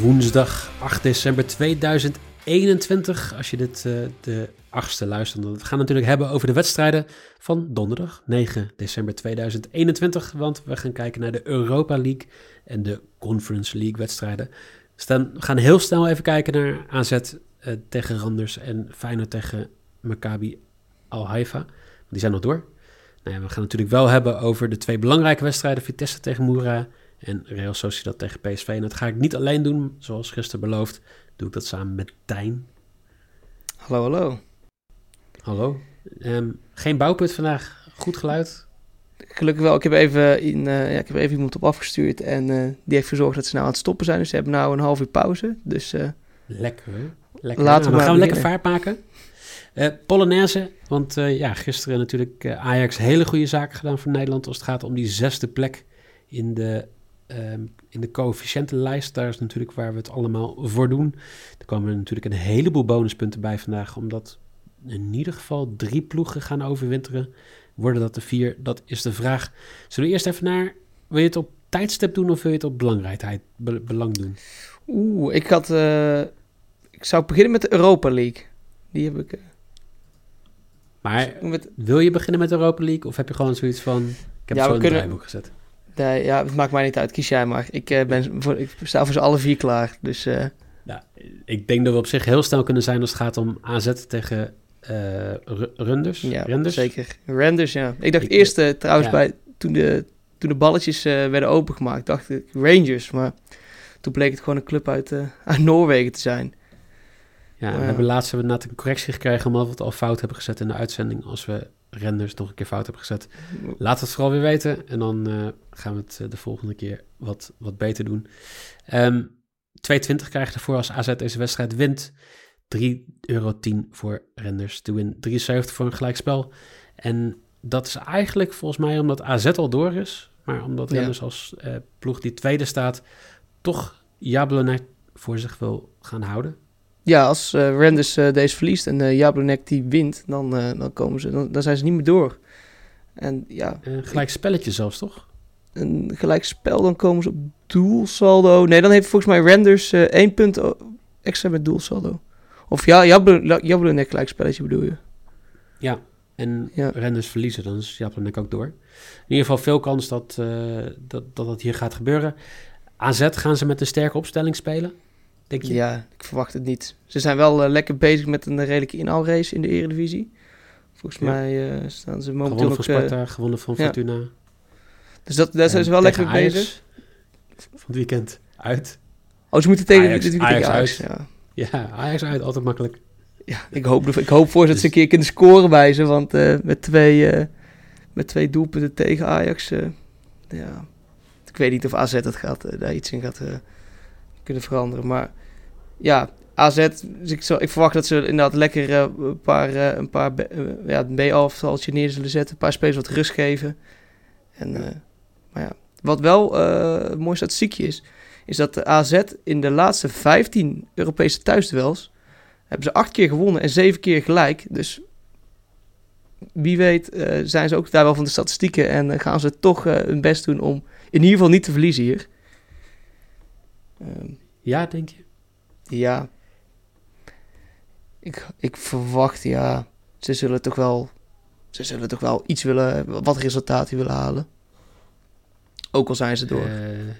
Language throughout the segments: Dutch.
Woensdag 8 december 2021. Als je dit uh, de achtste luistert, dan gaan we natuurlijk hebben over de wedstrijden van donderdag 9 december 2021. Want we gaan kijken naar de Europa League en de Conference League wedstrijden. Dus dan, we gaan heel snel even kijken naar AZ uh, tegen Randers en Feyenoord tegen Maccabi Al-Haifa. Die zijn nog door. Nou ja, we gaan natuurlijk wel hebben over de twee belangrijke wedstrijden. Vitesse tegen Moera en Real Sociedad tegen PSV. En dat ga ik niet alleen doen, zoals gisteren beloofd. Doe ik dat samen met Tijn. Hallo, hallo. Hallo. Um, geen bouwput vandaag. Goed geluid. Gelukkig wel. Ik heb even, in, uh, ja, ik heb even iemand op afgestuurd. En uh, die heeft verzorgd dat ze nou aan het stoppen zijn. Dus ze hebben nou een half uur pauze. Dus, uh, lekker? Lekker. Laten we dan gaan we lekker vaart maken. Polonaise, want ja, gisteren natuurlijk Ajax hele goede zaken gedaan voor Nederland als het gaat om die zesde plek in de um, in de coëfficiëntenlijst, daar is natuurlijk waar we het allemaal voor doen. Er komen natuurlijk een heleboel bonuspunten bij vandaag, omdat in ieder geval drie ploegen gaan overwinteren. Worden dat de vier? Dat is de vraag. Zullen we eerst even naar, wil je het op tijdstip doen of wil je het op belangrijkheid, be belang doen? Oeh, ik had, uh, ik zou beginnen met de Europa League. Die heb ik... Uh... Maar met... wil je beginnen met de Europa League of heb je gewoon zoiets van, ik heb ja, zo kunnen... draaiboek gezet? Nee, ja, het maakt mij niet uit. Kies jij maar. Ik, uh, ben voor, ik sta voor ze alle vier klaar. Dus, uh... ja, ik denk dat we op zich heel snel kunnen zijn als het gaat om AZ tegen uh, Runders. Ja, Renders. zeker. Renders, ja. Ik dacht ik, eerst trouwens bij, toen de, toen de balletjes werden opengemaakt, dacht ik Rangers. Maar toen bleek het gewoon een club uit, uit Noorwegen te zijn. Ja, we hebben laatst hebben we net een correctie gekregen omdat we het al fout hebben gezet in de uitzending. Als we renders nog een keer fout heb gezet. Laat het vooral weer weten. En dan uh, gaan we het uh, de volgende keer wat, wat beter doen. Um, 2,20 krijg je ervoor als AZ deze wedstrijd wint. 3,10 euro voor renders to win. 73 voor een gelijkspel. En dat is eigenlijk volgens mij omdat AZ al door is. Maar omdat ja. renders als uh, ploeg die tweede staat... toch Jablonek voor zich wil gaan houden. Ja, als uh, Randers uh, deze verliest en uh, Jablonek die wint, dan, dan, komen ze, dan, dan zijn ze niet meer door. En ja... Een gelijk spelletje zelfs, toch? Een gelijk spel, dan komen ze op doelsaldo. Nee, dan heeft volgens mij Randers één punt extra met doelsaldo. Of ja, Jablonek gelijk spelletje bedoel je? Ja, en ja. Renders verliezen, dan is Jablonek ook door. In ieder geval veel kans dat, dat, dat dat hier gaat gebeuren. AZ gaan ze met een sterke opstelling spelen. Denk je? Ja, ik verwacht het niet. Ze zijn wel uh, lekker bezig met een redelijke inhaalrace in de Eredivisie. Volgens ja. mij uh, staan ze momenteel gewonnen van Sparta, uh, gewonnen van Fortuna. Ja. Dus dat, daar zijn ze wel lekker Ajax bezig. Van het weekend uit. Oh, ze moeten tegen Ajax, dit weekend Ajax, Ajax uit. Ja. ja, Ajax uit, altijd makkelijk. Ja, ik hoop, ik hoop voor dat dus... ze een keer kunnen scoren bij ze. Want met, twee, met twee doelpunten tegen Ajax... ja, ik weet niet of AZ het gaat, daar iets in gaat kunnen veranderen. Maar ja, AZ, dus ik, ik, verwacht dat ze inderdaad lekker uh, een paar, uh, een paar uh, ja, B-aftaltje neer zullen zetten. Een paar spelers wat rust geven. En, maar ja, wat wel een mooi statistiekje is, is dat de AZ in de laatste 15 Europese thuisduels hebben ze acht keer gewonnen en zeven keer gelijk. Dus wie weet zijn ze ook daar wel van de statistieken en gaan ze toch hun best doen om in ieder geval niet te verliezen hier. Um, ja, denk je? Ja. Ik, ik verwacht, ja. Ze zullen toch wel. Ze zullen toch wel iets willen. Wat resultaten willen halen. Ook al zijn ze door. Uh,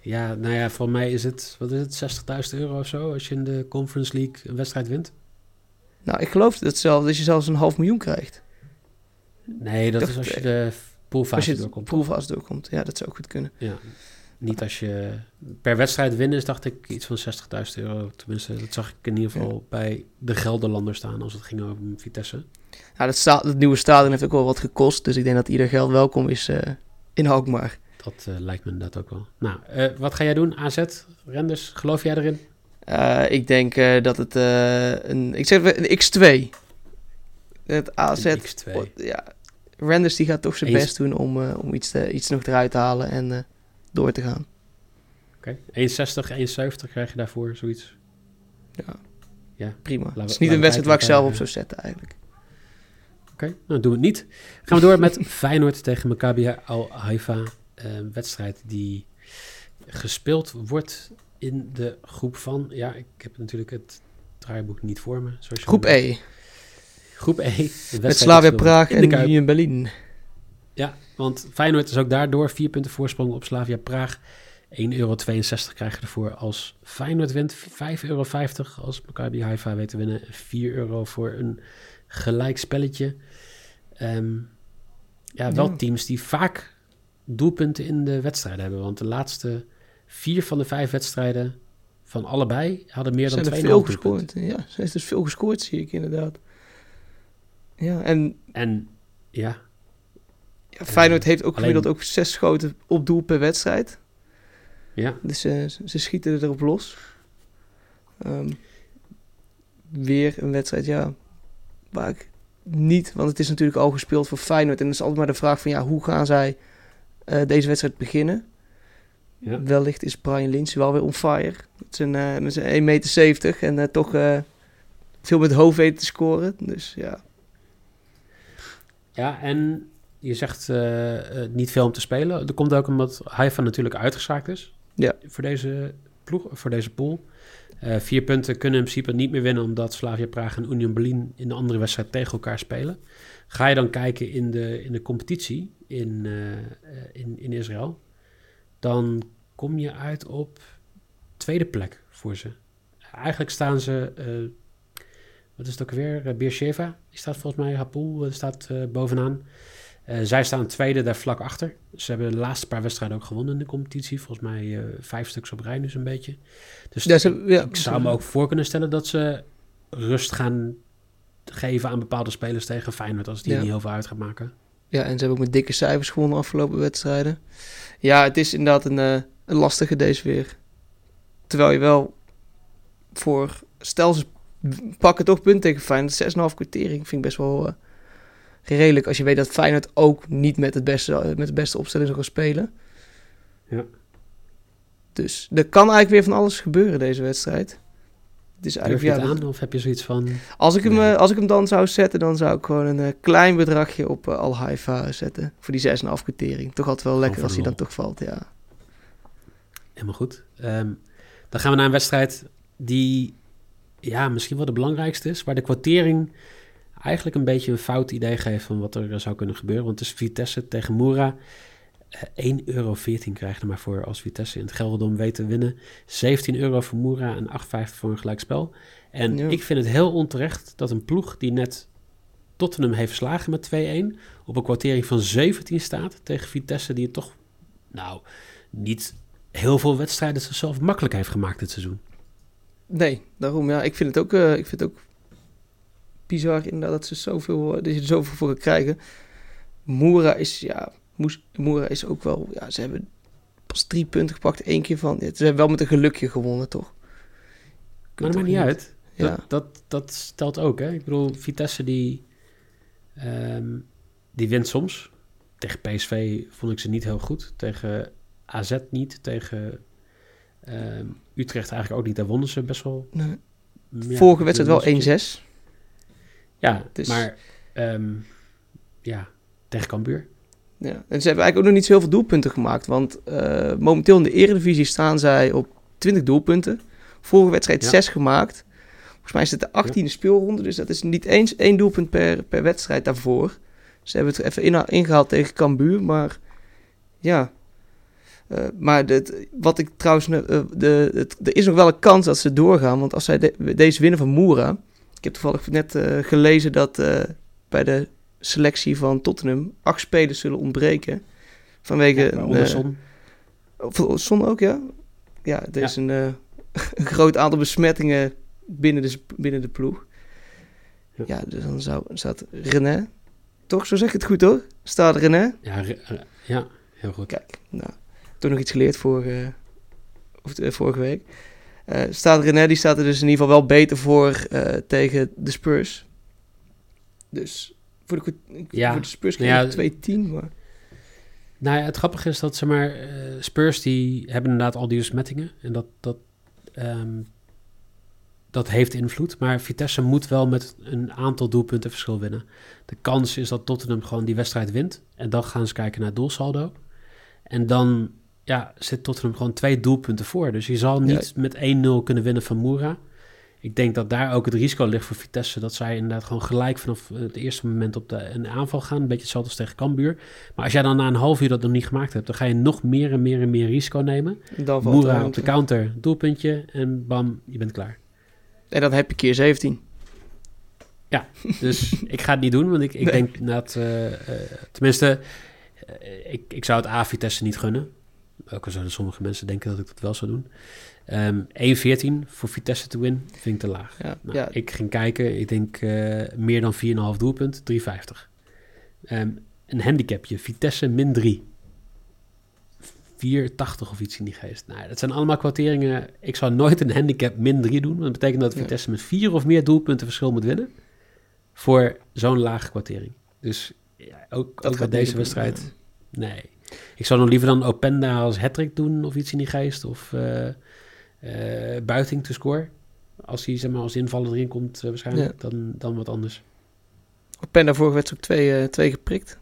ja, nou ja, voor mij is het. Wat is het? 60.000 euro of zo. Als je in de Conference League een wedstrijd wint. Nou, ik geloof dat, zelf, dat je zelfs een half miljoen krijgt. Nee, dat is als je de poolfase Als je doorkomt. doorkomt. Ja, dat zou ook goed kunnen. Ja. Niet als je per wedstrijd winnen is, dacht ik iets van 60.000 euro. Tenminste, dat zag ik in ieder geval bij de Gelderlander staan als het ging over Vitesse. Ja, dat, sta het nieuwe stadion heeft ook wel wat gekost. Dus ik denk dat ieder geld welkom is eh, in Alkmaar. Dat eh, lijkt me inderdaad ook wel. Nou, eh, wat ga jij doen? AZ, Renders, geloof jij erin? Ik denk dat het een... Ik zeg een X2. Het AZ... Een X2. Ja, Renders die gaat toch zijn best doen om, om iets, te, iets nog eruit te halen en door te gaan. Oké, 1,60, 1,70 krijg je daarvoor, zoiets. Ja, Ja, prima. het is niet een wedstrijd waar ik zelf op zou zetten eigenlijk. Oké, nou doen we het niet. Gaan we door met Feyenoord tegen Maccabi Al-Haifa. Een wedstrijd die gespeeld wordt in de groep van... Ja, ik heb natuurlijk het draaiboek niet voor me. Zoals je Groep E, Groep E. met Slavia Praag en. Union Berlin. Ja, want Feyenoord is ook daardoor vier punten voorsprong op Slavia Praag. 1,62 euro krijg je ervoor als Feyenoord wint. 5,50 euro als Maccabi Haifa weet te winnen. 4 euro voor een gelijk spelletje. Ehm, ja, wel Ja. teams die vaak doelpunten in de wedstrijden hebben. Want de laatste vier van de vijf wedstrijden van allebei hadden meer dan 2,5 veel doelpunten. gescoord. Ja, ze heeft dus veel gescoord, zie ik inderdaad. Ja, en En ja, ja, Feyenoord heeft ook alleen- gemiddeld ook zes schoten op doel per wedstrijd. ja, Dus eh, ze- schieten erop los. Ehm, weer een wedstrijd, ja, waar ik niet... Want het is natuurlijk al gespeeld voor Feyenoord. En het is altijd maar de vraag van, ja, hoe gaan zij eh, deze wedstrijd beginnen? ja. Wellicht is Brian Lynch wel weer on fire. Met zijn, met zijn 1,70 meter en eh, toch veel met hoofd weten te scoren. Dus ja, Ja, en je zegt eh, eh, niet veel om te spelen. Er komt ook omdat Haifa natuurlijk uitgeschakeld is. Ja. Voor deze ploeg, voor deze pool. Eh, vier punten kunnen in principe niet meer winnen omdat Slavia Praag en Union Berlin in de andere wedstrijd tegen elkaar spelen. Ga je dan kijken in de, in de competitie in, in, in Israël, dan kom je uit op tweede plek voor ze. Eigenlijk staan ze, wat is het ook weer? Uh, Beersheva, die staat volgens mij, Hapoel eh, staat bovenaan. Eh, zij staan tweede daar vlak achter. Ze hebben de laatste paar wedstrijden ook gewonnen in de competitie. Volgens mij eh, vijf stuks op rij nu zo'n beetje. Dus Ja, ze- ja, ik zou me ook voor kunnen stellen dat ze rust gaan geven aan bepaalde spelers tegen Feyenoord... als die Ja. niet heel veel uit gaat maken. Ja, en ze hebben ook met dikke cijfers gewonnen afgelopen wedstrijden. Ja, het is inderdaad een, eh, een lastige deze weer. Terwijl je wel voor... Stel, ze pakken toch punten tegen Feyenoord. 6,5 kwartering vind ik best wel redelijk. Als je weet dat Feyenoord ook niet met, het beste, met de beste opstelling zal gaan spelen. Ja. Dus er kan eigenlijk weer van alles gebeuren deze wedstrijd. Het is Durf je eigenlijk, het ja, aan of heb je zoiets van... als ik, hem, Nee. eh, als ik hem dan zou zetten, dan zou ik gewoon een eh, klein bedragje op eh, Al Haifa zetten. Voor die 6,5 kwartering. Toch altijd wel lekker als hij dan toch valt, ja. Helemaal goed. Ehm, dan gaan we naar een wedstrijd die ja, misschien wel de belangrijkste is. Waar de kwartering eigenlijk een beetje een fout idee geeft van wat er eh, zou kunnen gebeuren. Want het is Vitesse tegen Moera. Eh 1,14 euro krijg je er maar voor als Vitesse in het Gelredom weet te winnen. 17 euro voor Moera en 8,50 voor een gelijkspel. En Ja. ik vind het heel onterecht dat een ploeg die net Tottenham heeft verslagen met 2-1... op een kwartering van 17 staat tegen Vitesse die het toch... Nou, niet heel veel wedstrijden zichzelf makkelijk heeft gemaakt dit seizoen. Nee, daarom ja. Ik vind het ook, eh, ik vind het ook bizar inderdaad dat, ze zoveel, eh, dat je er zoveel voor krijgen. Moera is, ja... Moes, Moera is ook wel... Ja, ze hebben pas drie punten gepakt. één keer van... Ja, ze hebben wel met een gelukje gewonnen, toch? Maar dat maakt niet uit. Ja. Dat, dat, dat stelt ook, hè. Ik bedoel, Vitesse die, ehm, die wint soms. Tegen PSV vond ik ze niet heel goed. Tegen AZ niet. Tegen ehm, Utrecht eigenlijk ook niet. Daar wonnen ze best wel. Nee. ja, Vorige wedstrijd wel een 1-6. Ja, Dus- maar ehm, ja, tegen Cambuur. Ja, en ze hebben eigenlijk ook nog niet zo heel veel doelpunten gemaakt. Want eh, momenteel in de Eredivisie staan zij op 20 doelpunten. Vorige wedstrijd Ja. 6 gemaakt. Volgens mij is het de 18e speelronde. Dus dat is niet eens één doelpunt per, per wedstrijd daarvoor. Ze hebben het even in, ingehaald tegen Cambuur. Maar ja. Eh, maar dit, wat ik trouwens... eh, de, het, er is nog wel een kans dat ze doorgaan. Want als zij de- deze winnen van Moera... Ik heb toevallig net eh, gelezen dat eh, bij de selectie van Tottenham acht spelers zullen ontbreken. Vanwege... Ja, waaronder eh, Son. of- Son ook, ja? Ja, er is een, een groot aantal besmettingen binnen de, binnen de ploeg. Ja. Ja, dus dan zou, staat René. Toch, zo zeg ik het goed hoor? Staat René. Ja, re- re- ja, heel goed. Kijk, nou, toch nog iets geleerd vorige, of, vorige week. Eh, staat René, die staat er dus in ieder geval wel beter voor eh, tegen de Spurs. Dus voor de, Ja, voor de Spurs kreeg ja, ik 2-10, maar... Nou ja, het grappige is dat zeg maar, eh, Spurs die hebben inderdaad al die besmettingen. En dat, dat, ehm, dat heeft invloed. Maar Vitesse moet wel met een aantal doelpunten verschil winnen. De kans is dat Tottenham gewoon die wedstrijd wint. En dan gaan ze kijken naar doelsaldo. En dan ja, zit Tottenham gewoon twee doelpunten voor. Dus je zal niet met 1-0 kunnen winnen van Moura. Ik denk dat daar ook het risico ligt voor Vitesse. Dat zij inderdaad gewoon gelijk vanaf het eerste moment op de, een aanval gaan. Een beetje hetzelfde als tegen Cambuur. Maar als jij dan na een half uur dat nog niet gemaakt hebt... dan ga je nog meer en meer en meer risico nemen. Dan valt Moura er op de counter, doelpuntje en bam, je bent klaar. En dan heb je keer 17. Dus ik ga het niet doen, want ik, ik Nee. denk dat... eh, eh, tenminste, eh, ik, ik zou het A Vitesse niet gunnen. Ook al zouden sommige mensen denken dat ik dat wel zou doen. Ehm 1-14 voor Vitesse te win vind ik te laag. Ja, Nou, ja, Ik ging kijken, ik denk eh, meer dan 4,5 doelpunt, 3,50. Ehm een handicapje, Vitesse min 3. 4,80 of iets in die geest. Nou, dat zijn allemaal kwarteringen. Ik zou nooit een handicap min 3 doen. Want dat betekent dat Ja. Vitesse met 4 of meer doelpunten verschil moet winnen. Voor zo'n lage kwartering. Dus ja, ook, dat ook bij deze wedstrijd. Nee. Ik zou nog liever dan Openda als hattrick doen of iets in die geest. Of eh eh, Buiting te score. Als hij zeg maar, als invaller erin komt eh, waarschijnlijk. Dan, dan wat anders. Penda vorige wedstrijd ook twee, twee geprikt.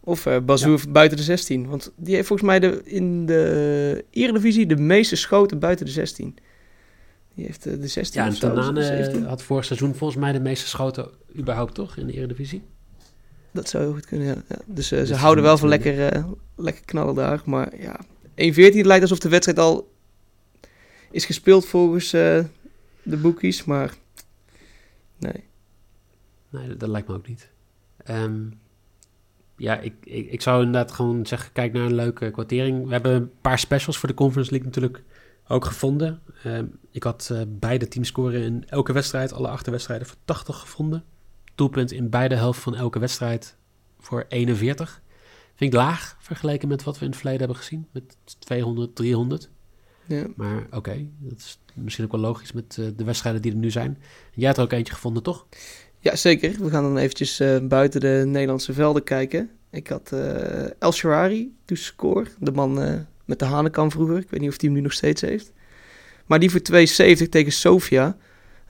Of Bazoer buiten de 16. Want die heeft volgens mij de, in de Eredivisie de meeste schoten buiten de 16. Die heeft de 16 Ja, en Tanane 17. had vorig seizoen volgens mij de meeste schoten überhaupt toch in de Eredivisie. Dat zou heel goed kunnen, ja. ja. Dus eh, ze houden wel van lekker, eh, lekker knallen daar. Maar ja, 1-14 het lijkt alsof de wedstrijd al is gespeeld volgens eh, de boekies. Maar nee. Nee, dat, dat lijkt me ook niet. Ehm, ja, ik, ik, ik zou inderdaad gewoon zeggen, kijk naar een leuke kwartering. We hebben een paar specials voor de Conference League natuurlijk ook gevonden. Ehm, ik had beide teams scoren in elke wedstrijd, alle acht wedstrijden voor 80 gevonden. Doelpunt in beide helft van elke wedstrijd voor 41. Vind ik laag vergeleken met wat we in het verleden hebben gezien, met 200, 300. Ja. Maar oké, dat is misschien ook wel logisch met eh, de wedstrijden die er nu zijn. Jij had er ook eentje gevonden, toch? ja, zeker. We gaan dan eventjes eh, buiten de Nederlandse velden kijken. Ik had eh El Sharari to score. De man met de Hanekamp vroeger. Ik weet niet of hij hem nu nog steeds heeft. Maar die voor 2,70 tegen Sofia.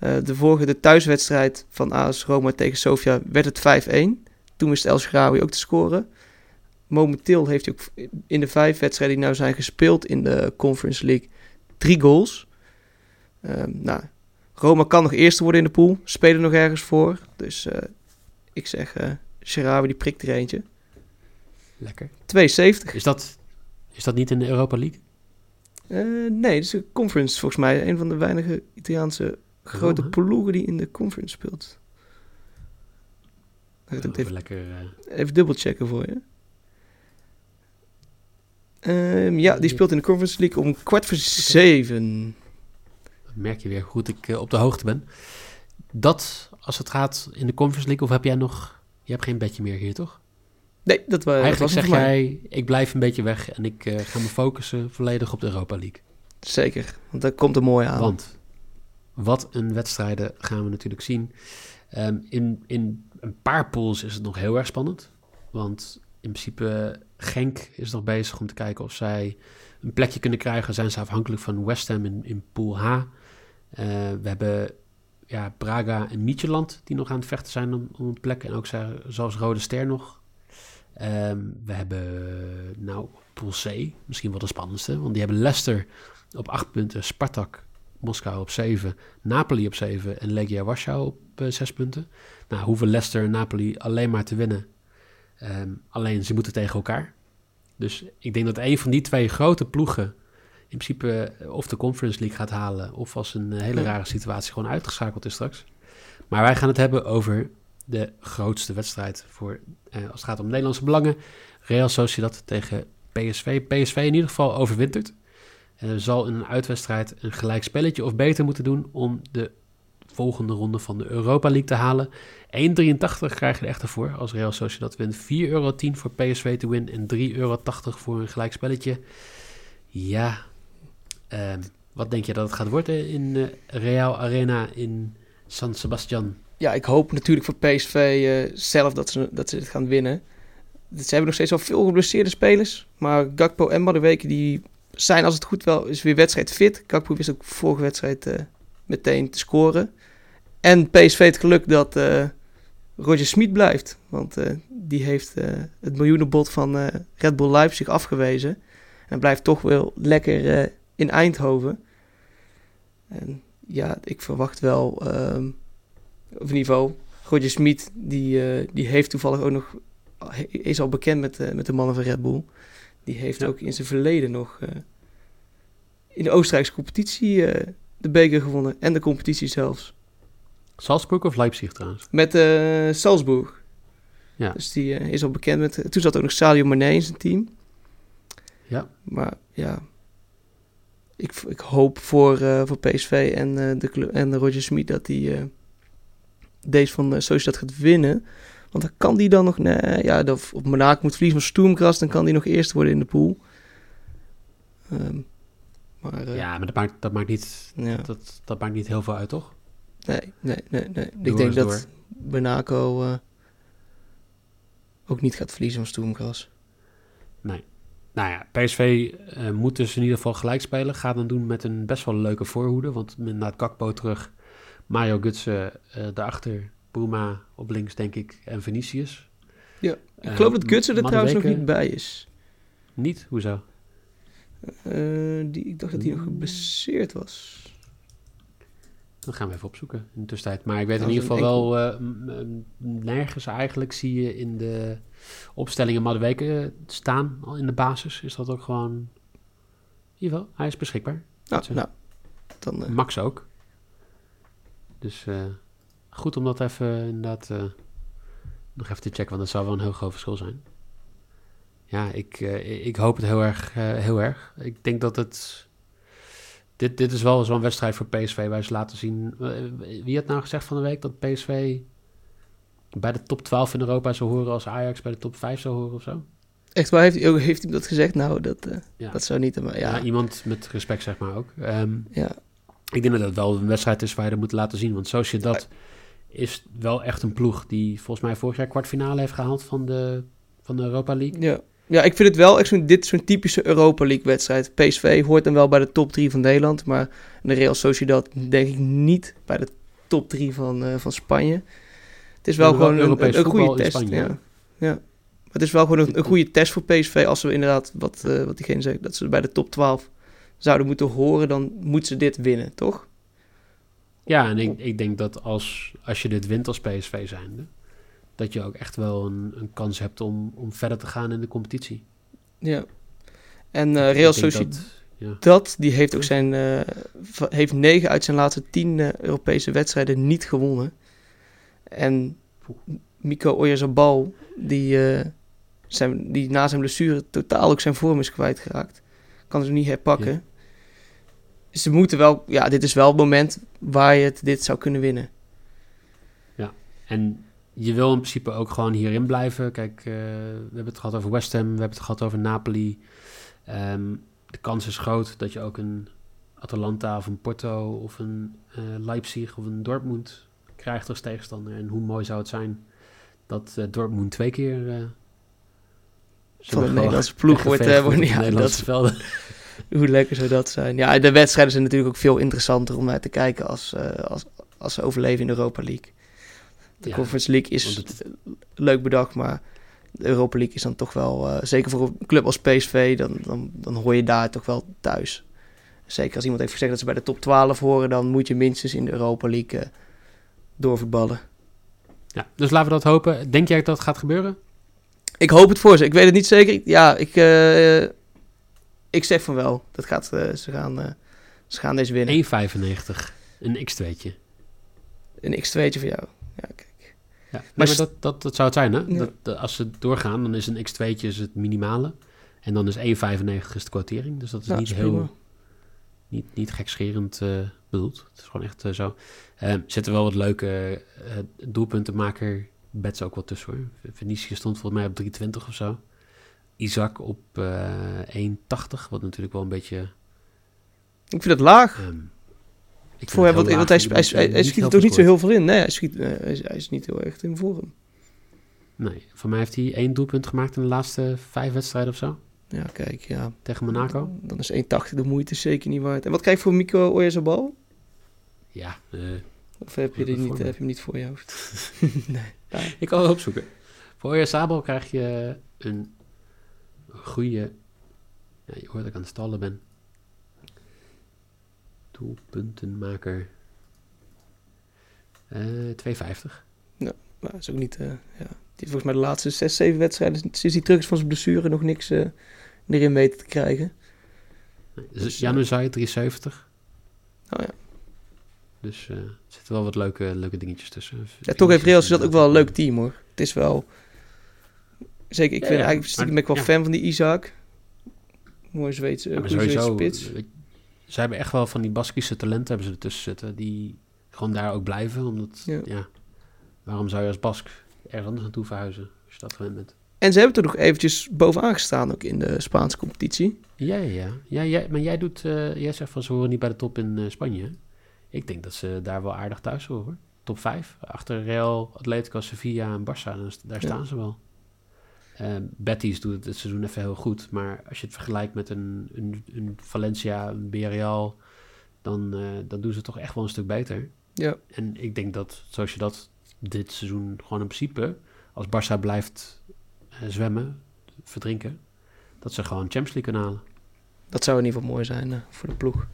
Eh, de vorige de thuiswedstrijd van AS Roma tegen Sofia werd het 5-1. Toen wist El Sharawi ook te scoren. Momenteel heeft hij ook in de vijf wedstrijden die nou zijn gespeeld in de Conference League drie goals. Ehm, nou, Roma kan nog eerste worden in de pool. Spelen nog ergens voor. Dus eh, ik zeg, Sharawi die prikt er eentje. Lekker. 2,70. Is dat, is dat niet in de Europa League? Nee, het is een conference volgens mij. Een van de weinige Italiaanse grote ploegen die in de conference speelt. Oh, even, lekker. eh, even dubbelchecken voor je. Ehm, ja, die speelt in de Conference League om kwart voor zeven. dat merk je weer goed ik eh, op de hoogte ben. Dat, als het gaat in de Conference League, of heb jij nog... Je hebt geen bedje meer hier, toch? Nee, dat, wa- dat Eigenlijk was zeg het voor mij. jij, ik blijf een beetje weg en ik eh, ga me focussen volledig op de Europa League. Zeker, want daar komt er mooi aan. Want wat een wedstrijden gaan we natuurlijk zien. Ehm, in, in een paar pools is het nog heel erg spannend. Want in principe Genk is nog bezig om te kijken of zij een plekje kunnen krijgen. Zijn ze afhankelijk van West Ham in, in pool H. Eh, we hebben ja, Braga en Midtjylland die nog aan het vechten zijn om, om een plek. En ook zelfs Rode Ster nog. Ehm, we hebben nou pool C, misschien wel de spannendste. Want die hebben Leicester op 8 punten, Spartak Moskou op 7, Napoli op 7 en Legia Warschau op 6 punten. Nou, hoeven Leicester en Napoli alleen maar te winnen. Ehm, alleen ze moeten tegen elkaar. Dus ik denk dat een van die twee grote ploegen in principe eh, of de Conference League gaat halen, of als een eh, hele rare situatie gewoon uitgeschakeld is straks. Maar wij gaan het hebben over de grootste wedstrijd voor, eh, als het gaat om Nederlandse belangen. Real Sociedad tegen PSV. PSV in ieder geval overwintert. Uh, zal in een uitwedstrijd een gelijk spelletje of beter moeten doen om de volgende ronde van de Europa League te halen. 1,83 krijg je er echt voor als Real Sociedad wint. 4,10 euro voor PSV te winnen en 3,80 euro voor een gelijk spelletje. Ja, um, wat denk je dat het gaat worden in uh, Real Arena in San Sebastian? Ja, ik hoop natuurlijk voor PSV uh, zelf dat ze, dat ze het gaan winnen. Ze hebben nog steeds wel veel geblesseerde spelers. Maar Gakpo en Madueke die zijn als het goed wel is weer wedstrijd fit. Gakpo wist ook vorige wedstrijd uh, meteen te scoren. En PSV het geluk dat uh, Roger Smit blijft. Want uh, die heeft het miljoenenbod van Red Bull Leipzig afgewezen. En blijft toch wel lekker in Eindhoven. En ja, ik verwacht wel, op niveau, Roger Smit, die, die heeft toevallig ook nog is al bekend met, met de mannen van Red Bull. Die heeft ook in zijn verleden nog uh, in de Oostenrijkse competitie uh, de beker gewonnen. En de competitie zelfs. Salzburg of Leipzig trouwens? Met Salzburg. Ja. Dus die is al bekend met... Toen zat ook nog Sadio Mane in zijn team. Ja. Maar ja... Ik, ik hoop voor, voor PSV en, de, en Roger Smit dat hij deze van Sociedad gaat winnen. Want dan kan die dan nog... Nee, ja, of, op Monaco moet verliezen van Stoemkras, dan kan die nog eerst worden in de pool. Um, maar, uh, ja, maar dat maakt, dat, maakt niet, ja. dat, dat maakt niet heel veel uit, toch? Nee, nee, nee. nee. Ik denk dat Monaco uh, ook niet gaat verliezen van Stoemkras. Nee. Nou ja, PSV uh, moet dus in ieder geval gelijk spelen. Gaat dan doen met een best wel leuke voorhoede. Want met het Kakpo terug, Mario Gutsen daarachter Puma op links, denk ik, en Venetius. Ja, ik uh, geloof dat Gutsen er trouwens nog niet bij is. Niet? Hoezo? Uh, die, ik dacht dat hij nog geblesseerd was. Dan gaan we even opzoeken in de tussentijd. Maar ik weet in ieder geval wel, uh, nergens eigenlijk zie je in de opstellingen Maduweke staan in de basis. Is dat ook gewoon, in ieder geval, hij is beschikbaar. Nou, nou dan, Max ook. Dus goed om dat even inderdaad uh, nog even te checken, want dat zou wel een heel groot verschil zijn. Ja, ik, uh, ik hoop het heel erg, uh, heel erg. Ik denk dat het... Dit, dit is wel zo'n wedstrijd voor PSV waar ze laten zien... wie had nou gezegd van de week dat PSV bij de top 12 in Europa zou horen als Ajax bij de top 5 zou horen of zo? Echt waar? Heeft, hij, heeft hij dat gezegd? Nou, dat, ja. dat zou niet... Maar, ja. ja. iemand met respect zeg maar ook. Um, ja. Ik denk dat het wel een wedstrijd is waar je dat moet laten zien. Want zoals je dat is wel echt een ploeg die volgens mij vorig jaar kwartfinale heeft gehaald van de, van de Europa League. Ja. ja, ik vind het wel echt zo'n, dit zo'n typische Europa League wedstrijd. PSV hoort dan wel bij de top 3 van Nederland, maar de Real Sociedad denk ik niet bij de top 3 van, uh, van Spanje. Het is wel gewoon een, een, een goede test. Spanje, ja. ja. Het is wel gewoon een, een, goede test voor PSV als we inderdaad, wat, uh, wat diegene zegt, dat ze bij de top 12 zouden moeten horen, dan moeten ze dit winnen, toch? Ja, en ik, ik denk dat als, als je dit wint als PSV zijnde, dat je ook echt wel een, een kans hebt om, om verder te gaan in de competitie. Ja. En uh, Real Sociedad, ja. dat, die heeft ook zijn, uh, heeft negen uit zijn laatste tien uh, Europese wedstrijden niet gewonnen. En Mico Oyarzabal, die, zijn, die na zijn blessure totaal ook zijn vorm is kwijtgeraakt. Kan ze niet herpakken. Ja ze moeten wel, ja, dit is wel het moment waar je het, dit zou kunnen winnen. Ja, en je wil in principe ook gewoon hierin blijven. Kijk, uh, we hebben het gehad over West Ham, we hebben het gehad over Napoli. Um, de kans is groot dat je ook een Atalanta of een Porto of een uh, Leipzig of een Dortmund krijgt als tegenstander. En hoe mooi zou het zijn dat uh, Dortmund twee keer... van de Nederlandse ploeg wordt, wordt ja, Nederlandse velden. Hoe lekker zou dat zijn? Ja, de wedstrijden zijn natuurlijk ook veel interessanter om naar te kijken als, uh, als, als ze overleven in de Europa League. De Conference League is het... leuk bedacht, maar de Europa League is dan toch wel, uh, zeker voor een club als PSV, dan, dan, dan hoor je daar toch wel thuis. Zeker als iemand heeft gezegd dat ze bij de top 12 horen, dan moet je minstens in de Europa League uh, doorvoetballen. Ja, dus laten we dat hopen. Denk jij dat dat gaat gebeuren? Ik hoop het voor ze. Ik weet het niet zeker. Ja, ik, ik zeg van wel. Dat gaat, uh, ze, gaan, uh, ze gaan deze winnen. 1,95. Een x2'tje. Een x2'tje voor jou. Ja, kijk. Ja, maar, Maar dat, dat, dat zou het zijn, hè? Ja. Dat, dat- als ze doorgaan, dan is een x2'tje is het minimale. En dan is 1,95 is de quotering. Dus dat is niet is heel... prima. Niet, niet gekscherend eh bedoeld. Het is gewoon echt eh, zo. Eh zitten wel wat leuke eh doelpuntenmaker bets ook wel tussen hoor. Venetië stond volgens mij op 320 of zo. Isaac op eh 1,80. Wat natuurlijk wel een beetje... Ik vind het laag. ehm, ik Voor hem, want, want hij, hij, hij, schiet er toch niet zo heel veel in. Nee, hij, schiet, eh, hij, is, hij is niet heel echt in vorm. Nee, voor mij heeft hij één doelpunt gemaakt in de laatste vijf wedstrijden of zo. Ja, kijk, ja. Tegen Monaco. Dan is 1,80 de moeite zeker niet waard. En wat krijg je voor Mico Oyarzabal? Ja, eh, Of heb je, die niet, heb je hem niet voor je hoofd? nee. ik kan het opzoeken. Voor Sabel krijg je een goede... Ja, je hoort dat ik aan het stallen ben. Doelpuntenmaker. Eh 2,50. Maar dat is ook niet... eh, ja. Die volgens mij de laatste 6, 7 wedstrijden... sinds hij terug is van zijn blessure nog niks eh, erin weten te krijgen. Nee, Dus Dus, Januzaj 3,70. Oh ja. Dus er zitten wel wat leuke, leuke dingetjes tussen. Ja, toch heeft Real dat ook wel een leuk team hoor. Het is wel... Zeker, ik Ja, vind ja, eigenlijk stiekem ben ik wel ja. fan van die Isaac. Mooi Zweedse, Ja, sowieso, spits. ze hebben echt wel van die Baskische talenten hebben ze ertussen zitten. Die gewoon daar ook blijven. Omdat, Ja. waarom zou je als Bask ergens anders naartoe verhuizen? Als je dat gewend bent. En ze hebben er nog eventjes bovenaan gestaan ook in de Spaanse competitie. Ja, ja, ja. ja maar jij, doet, eh, jij zegt van ze horen niet bij de top in eh, Spanje. hè? Ik denk dat ze daar wel aardig thuis horen. hoor. Top 5. Achter Real, Atletico, Sevilla en Barça. Daar, Ja. staan ze wel. Eh, Betis doet het dit seizoen even heel goed. Maar als je het vergelijkt met een, een, een Valencia, een Villarreal... Dan, eh, dan doen ze het toch echt wel een stuk beter. Ja, En ik denk dat, zoals je dat dit seizoen gewoon in principe... als Barça blijft eh, zwemmen, verdrinken... dat ze gewoon Champions League kunnen halen. dat zou in ieder geval mooi zijn voor de ploeg.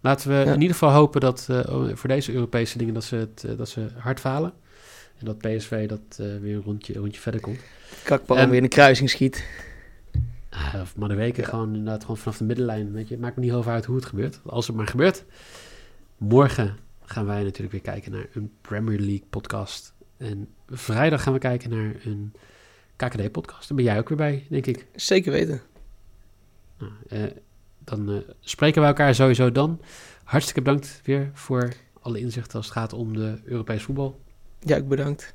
Laten we Ja. in ieder geval hopen dat voor deze Europese dingen dat ze, het, dat ze hard falen. En dat PSV dat eh, weer een rondje, een rondje verder komt. Kakpal En- weer in de kruising schiet. Ah, of maar de weken Ja. gewoon inderdaad gewoon vanaf de middenlijn. Weet je, het maakt me niet heel veel uit hoe het gebeurt. Als het maar gebeurt. Morgen gaan wij natuurlijk weer kijken naar een Premier League podcast. En vrijdag gaan we kijken naar een KKD podcast. Daar ben jij ook weer bij, denk ik. Zeker weten. Nou, eh, dan eh, spreken we elkaar sowieso dan. Hartstikke bedankt weer voor alle inzichten als het gaat om de Europees voetbal. Ja, ik bedankt.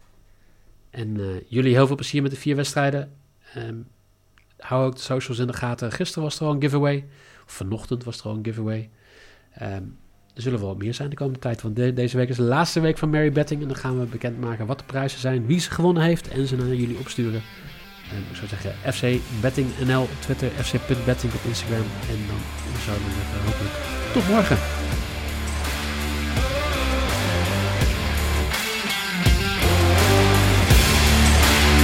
En eh, jullie heel veel plezier met de vier wedstrijden. Ehm, hou ook de socials in de gaten. Gisteren was er al een giveaway. Of vanochtend was er al een giveaway. Ehm, er zullen wel meer zijn de komende tijd. Want de- deze week is de laatste week van Mary Betting. En dan gaan we bekendmaken wat de prijzen zijn. Wie ze gewonnen heeft. En ze naar jullie opsturen. En ik zou zeggen FC Betting NL op Twitter. FC.betting op Instagram. En dan zouden we zeggen hopelijk tot morgen.